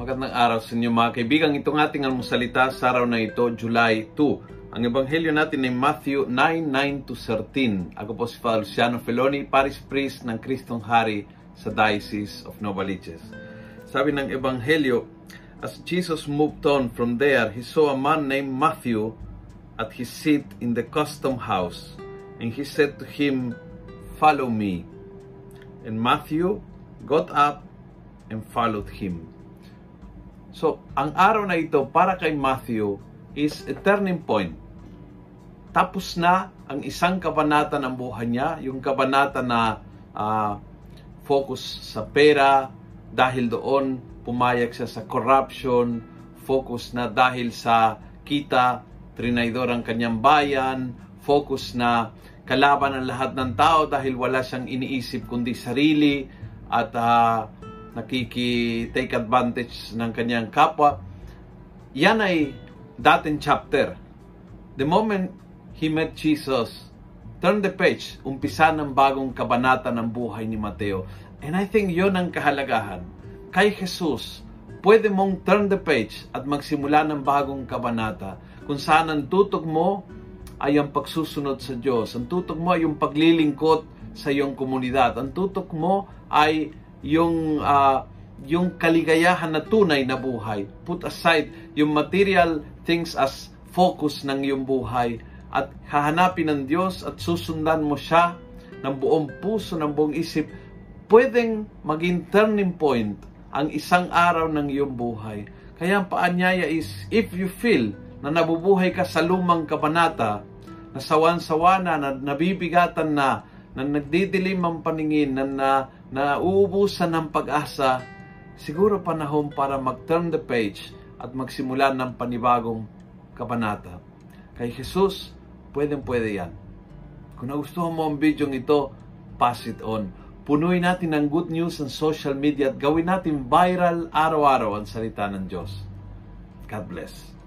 Magandang araw sa inyo mga kaibigan. Itong ating almusalita sa araw na ito, July 2. Ang ebanghelyo natin ay Matthew 9, 9 to 13. Ako po si Father Luciano Feloni, Paris Priest ng Kristong Hari sa Diocese of Novaliches. Sabi ng ebanghelyo, As Jesus moved on from there, he saw a man named Matthew at his seat in the custom house. And he said to him, Follow me. And Matthew got up and followed him. So, ang araw na ito para kay Matthew is a turning point. Tapos na ang isang kabanata ng buhay niya, yung kabanata na uh, focus sa pera, dahil doon pumayag siya sa corruption, focus na dahil sa kita, trinaydor ang kanyang bayan, focus na kalaban ang lahat ng tao dahil wala siyang iniisip kundi sarili at uh, nakiki-take advantage ng kanyang kapwa. Yan ay dating chapter. The moment he met Jesus, turn the page, umpisa ng bagong kabanata ng buhay ni Mateo. And I think yon ang kahalagahan. Kay Jesus, pwede mong turn the page at magsimula ng bagong kabanata kung saan ang tutok mo ay ang pagsusunod sa Diyos. Ang tutok mo ay yung paglilingkod sa iyong komunidad. Ang tutok mo ay yung uh, yung kaligayahan na tunay na buhay. Put aside yung material things as focus ng iyong buhay at hahanapin ng Diyos at susundan mo siya ng buong puso, ng buong isip, pwedeng maging turning point ang isang araw ng iyong buhay. Kaya ang paanyaya is, if you feel na nabubuhay ka sa lumang kabanata, na sawan-sawa na, na nabibigatan na, na nagdidilim ang paningin, na, na na uubusan ng pag-asa, siguro panahon para mag-turn the page at magsimula ng panibagong kabanata. Kay Jesus, pwedeng-pwede yan. Kung nagustuhan mo ang video ito, pass it on. Punuin natin ng good news sa social media at gawin natin viral araw-araw ang salita ng Diyos. God bless.